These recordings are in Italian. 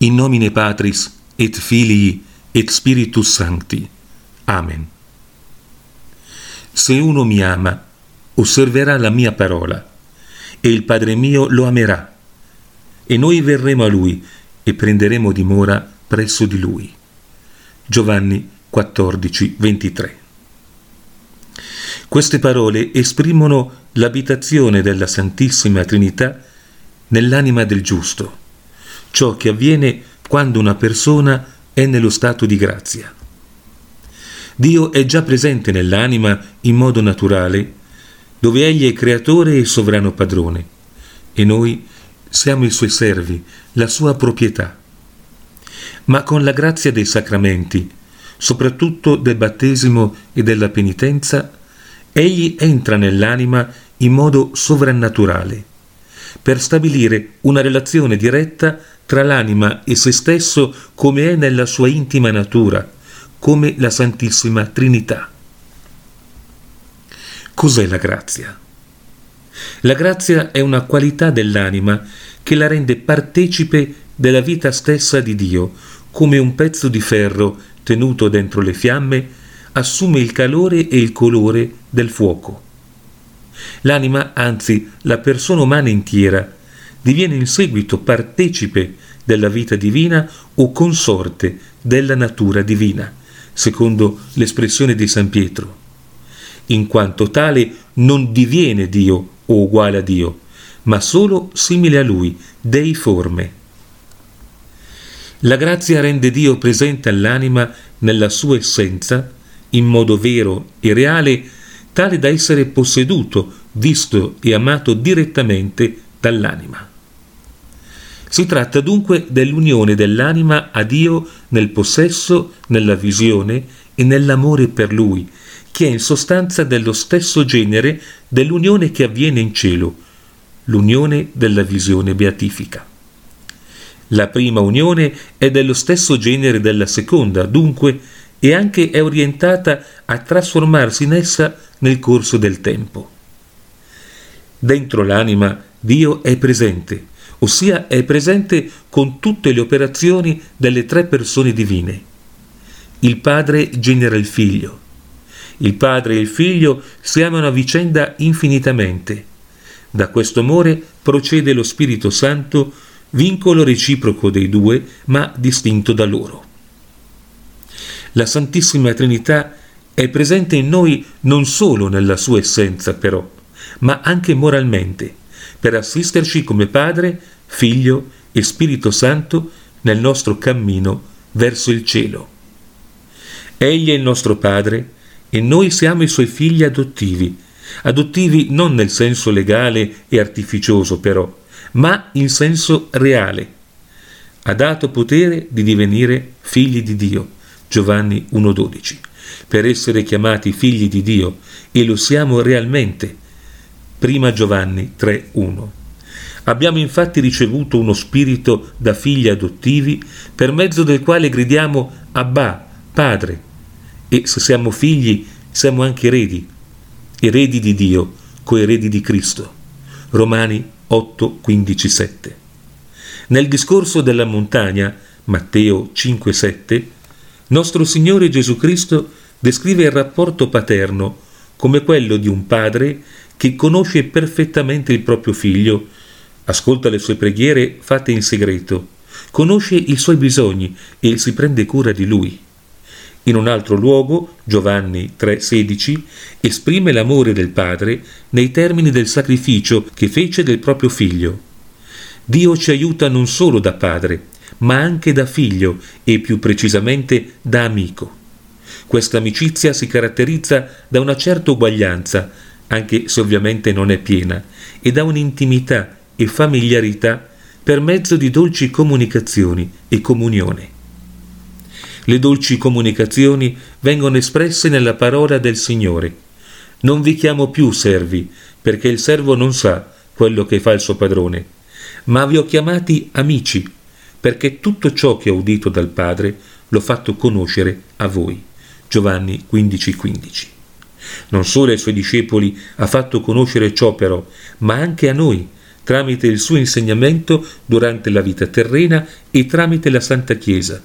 In nomine Patris et Filii et Spiritus Sancti. Amen. Se uno mi ama, osserverà la mia parola, e il Padre mio lo amerà, e noi verremo a lui e prenderemo dimora presso di lui. Giovanni 14, 23. Queste parole esprimono l'abitazione della Santissima Trinità nell'anima del giusto ciò che avviene quando una persona è nello stato di grazia. Dio è già presente nell'anima in modo naturale, dove Egli è creatore e sovrano padrone, e noi siamo i suoi servi, la sua proprietà. Ma con la grazia dei sacramenti, soprattutto del battesimo e della penitenza, Egli entra nell'anima in modo sovrannaturale, per stabilire una relazione diretta tra l'anima e se stesso come è nella sua intima natura, come la Santissima Trinità. Cos'è la grazia? La grazia è una qualità dell'anima che la rende partecipe della vita stessa di Dio, come un pezzo di ferro tenuto dentro le fiamme assume il calore e il colore del fuoco. L'anima, anzi la persona umana intera, diviene in seguito partecipe della vita divina o consorte della natura divina, secondo l'espressione di San Pietro. In quanto tale non diviene Dio o uguale a Dio, ma solo simile a Lui, deiforme. La grazia rende Dio presente all'anima nella sua essenza, in modo vero e reale, tale da essere posseduto, visto e amato direttamente dall'anima. Si tratta dunque dell'unione dell'anima a Dio nel possesso, nella visione e nell'amore per Lui, che è in sostanza dello stesso genere dell'unione che avviene in cielo, l'unione della visione beatifica. La prima unione è dello stesso genere della seconda, dunque, e anche è orientata a trasformarsi in essa nel corso del tempo. Dentro l'anima Dio è presente, ossia è presente con tutte le operazioni delle tre persone divine. Il Padre genera il Figlio. Il Padre e il Figlio si amano a vicenda infinitamente. Da questo amore procede lo Spirito Santo, vincolo reciproco dei due, ma distinto da loro. La Santissima Trinità è presente in noi non solo nella sua essenza, però, ma anche moralmente, per assisterci come Padre, Figlio e Spirito Santo nel nostro cammino verso il cielo. Egli è il nostro Padre e noi siamo i suoi figli adottivi, adottivi non nel senso legale e artificioso però, ma in senso reale. Ha dato potere di divenire figli di Dio. Giovanni 1.12. Per essere chiamati figli di Dio, e lo siamo realmente, Prima Giovanni 3.1. Abbiamo infatti ricevuto uno spirito da figli adottivi per mezzo del quale gridiamo Abba, Padre, e se siamo figli siamo anche eredi, eredi di Dio, coeredi di Cristo. Romani 8, 15, 7. Nel discorso della montagna, Matteo 5, 7, nostro Signore Gesù Cristo descrive il rapporto paterno come quello di un padre che conosce perfettamente il proprio figlio, ascolta le sue preghiere fatte in segreto, conosce i suoi bisogni e si prende cura di lui. In un altro luogo, Giovanni 3,16, esprime l'amore del Padre nei termini del sacrificio che fece del proprio figlio. Dio ci aiuta non solo da padre, ma anche da figlio e più precisamente da amico. Questa amicizia si caratterizza da una certa uguaglianza, anche se ovviamente non è piena, e da un'intimità e familiarità per mezzo di dolci comunicazioni e comunione. Le dolci comunicazioni vengono espresse nella parola del Signore. Non vi chiamo più servi, perché il servo non sa quello che fa il suo padrone, ma vi ho chiamati amici, perché tutto ciò che ho udito dal Padre l'ho fatto conoscere a voi. Giovanni 15:15. 15. Non solo ai suoi discepoli ha fatto conoscere ciò però, ma anche a noi, tramite il suo insegnamento durante la vita terrena e tramite la Santa Chiesa,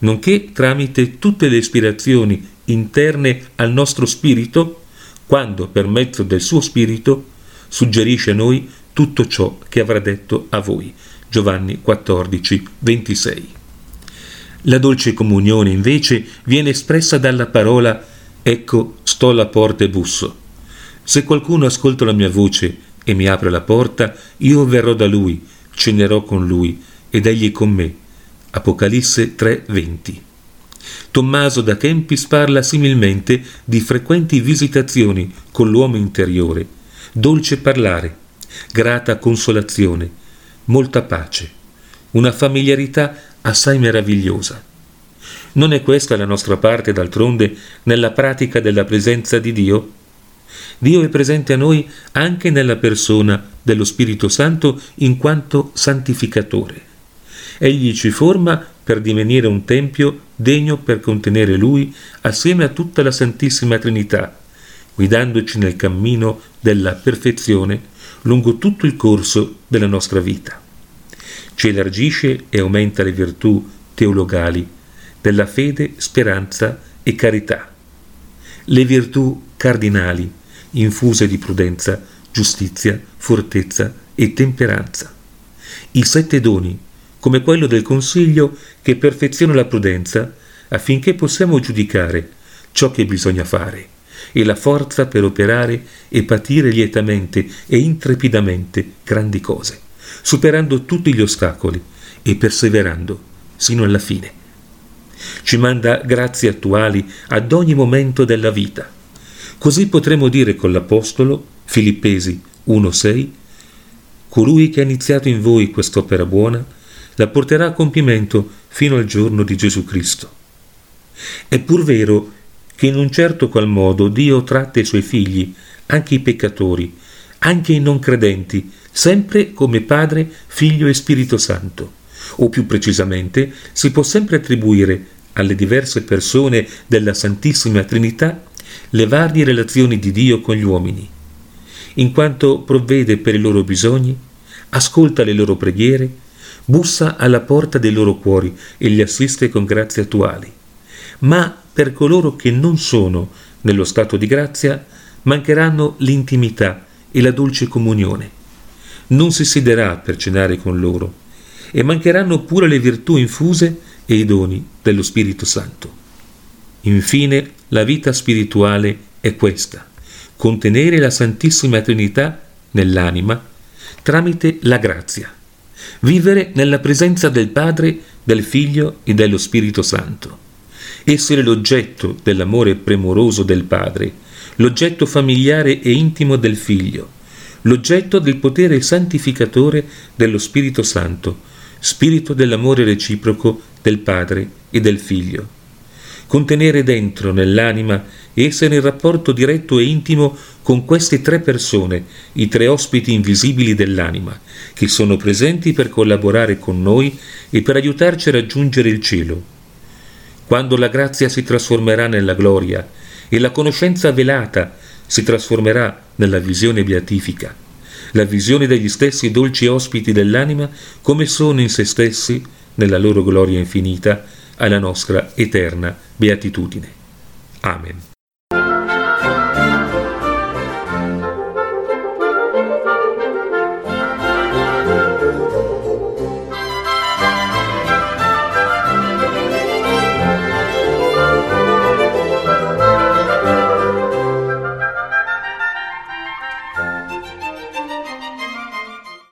nonché tramite tutte le ispirazioni interne al nostro spirito, quando per mezzo del suo spirito suggerisce a noi tutto ciò che avrà detto a voi. Giovanni 14, 26. La dolce comunione invece viene espressa dalla parola Ecco, sto alla porta e busso. Se qualcuno ascolta la mia voce e mi apre la porta, io verrò da lui, cenerò con lui ed egli con me. Apocalisse 3:20. Tommaso da Kempis parla similmente di frequenti visitazioni con l'uomo interiore, dolce parlare, grata consolazione, molta pace, una familiarità assai meravigliosa. Non è questa la nostra parte, d'altronde, nella pratica della presenza di Dio? Dio è presente a noi anche nella persona dello Spirito Santo in quanto santificatore. Egli ci forma per divenire un tempio degno per contenere Lui assieme a tutta la Santissima Trinità, guidandoci nel cammino della perfezione lungo tutto il corso della nostra vita. Ci elargisce e aumenta le virtù teologali della fede, speranza e carità. Le virtù cardinali, infuse di prudenza, giustizia, fortezza e temperanza. I sette doni, come quello del consiglio che perfeziona la prudenza affinché possiamo giudicare ciò che bisogna fare e la forza per operare e patire lietamente e intrepidamente grandi cose, superando tutti gli ostacoli e perseverando sino alla fine. Ci manda grazie attuali ad ogni momento della vita. Così potremo dire con l'Apostolo, Filippesi 1.6, colui che ha iniziato in voi quest'opera buona, la porterà a compimento fino al giorno di Gesù Cristo. È pur vero che in un certo qual modo Dio tratta i suoi figli, anche i peccatori, anche i non credenti, sempre come Padre, Figlio e Spirito Santo. O più precisamente, si può sempre attribuire alle diverse persone della Santissima Trinità le varie relazioni di Dio con gli uomini, in quanto provvede per i loro bisogni, ascolta le loro preghiere, bussa alla porta dei loro cuori e li assiste con grazie attuali. Ma per coloro che non sono nello stato di grazia, mancheranno l'intimità e la dolce comunione. Non si siederà per cenare con loro e mancheranno pure le virtù infuse e i doni dello Spirito Santo. Infine, la vita spirituale è questa, contenere la Santissima Trinità nell'anima tramite la grazia, vivere nella presenza del Padre, del Figlio e dello Spirito Santo, essere l'oggetto dell'amore premuroso del Padre, l'oggetto familiare e intimo del Figlio, l'oggetto del potere santificatore dello Spirito Santo, spirito dell'amore reciproco del Padre e del Figlio contenere dentro nell'anima essere in rapporto diretto e intimo con queste tre persone, i tre ospiti invisibili dell'anima, che sono presenti per collaborare con noi e per aiutarci a raggiungere il cielo. Quando la grazia si trasformerà nella gloria e la conoscenza velata si trasformerà nella visione beatifica, la visione degli stessi dolci ospiti dell'anima come sono in se stessi, nella loro gloria infinita, alla nostra eterna beatitudine. Amen.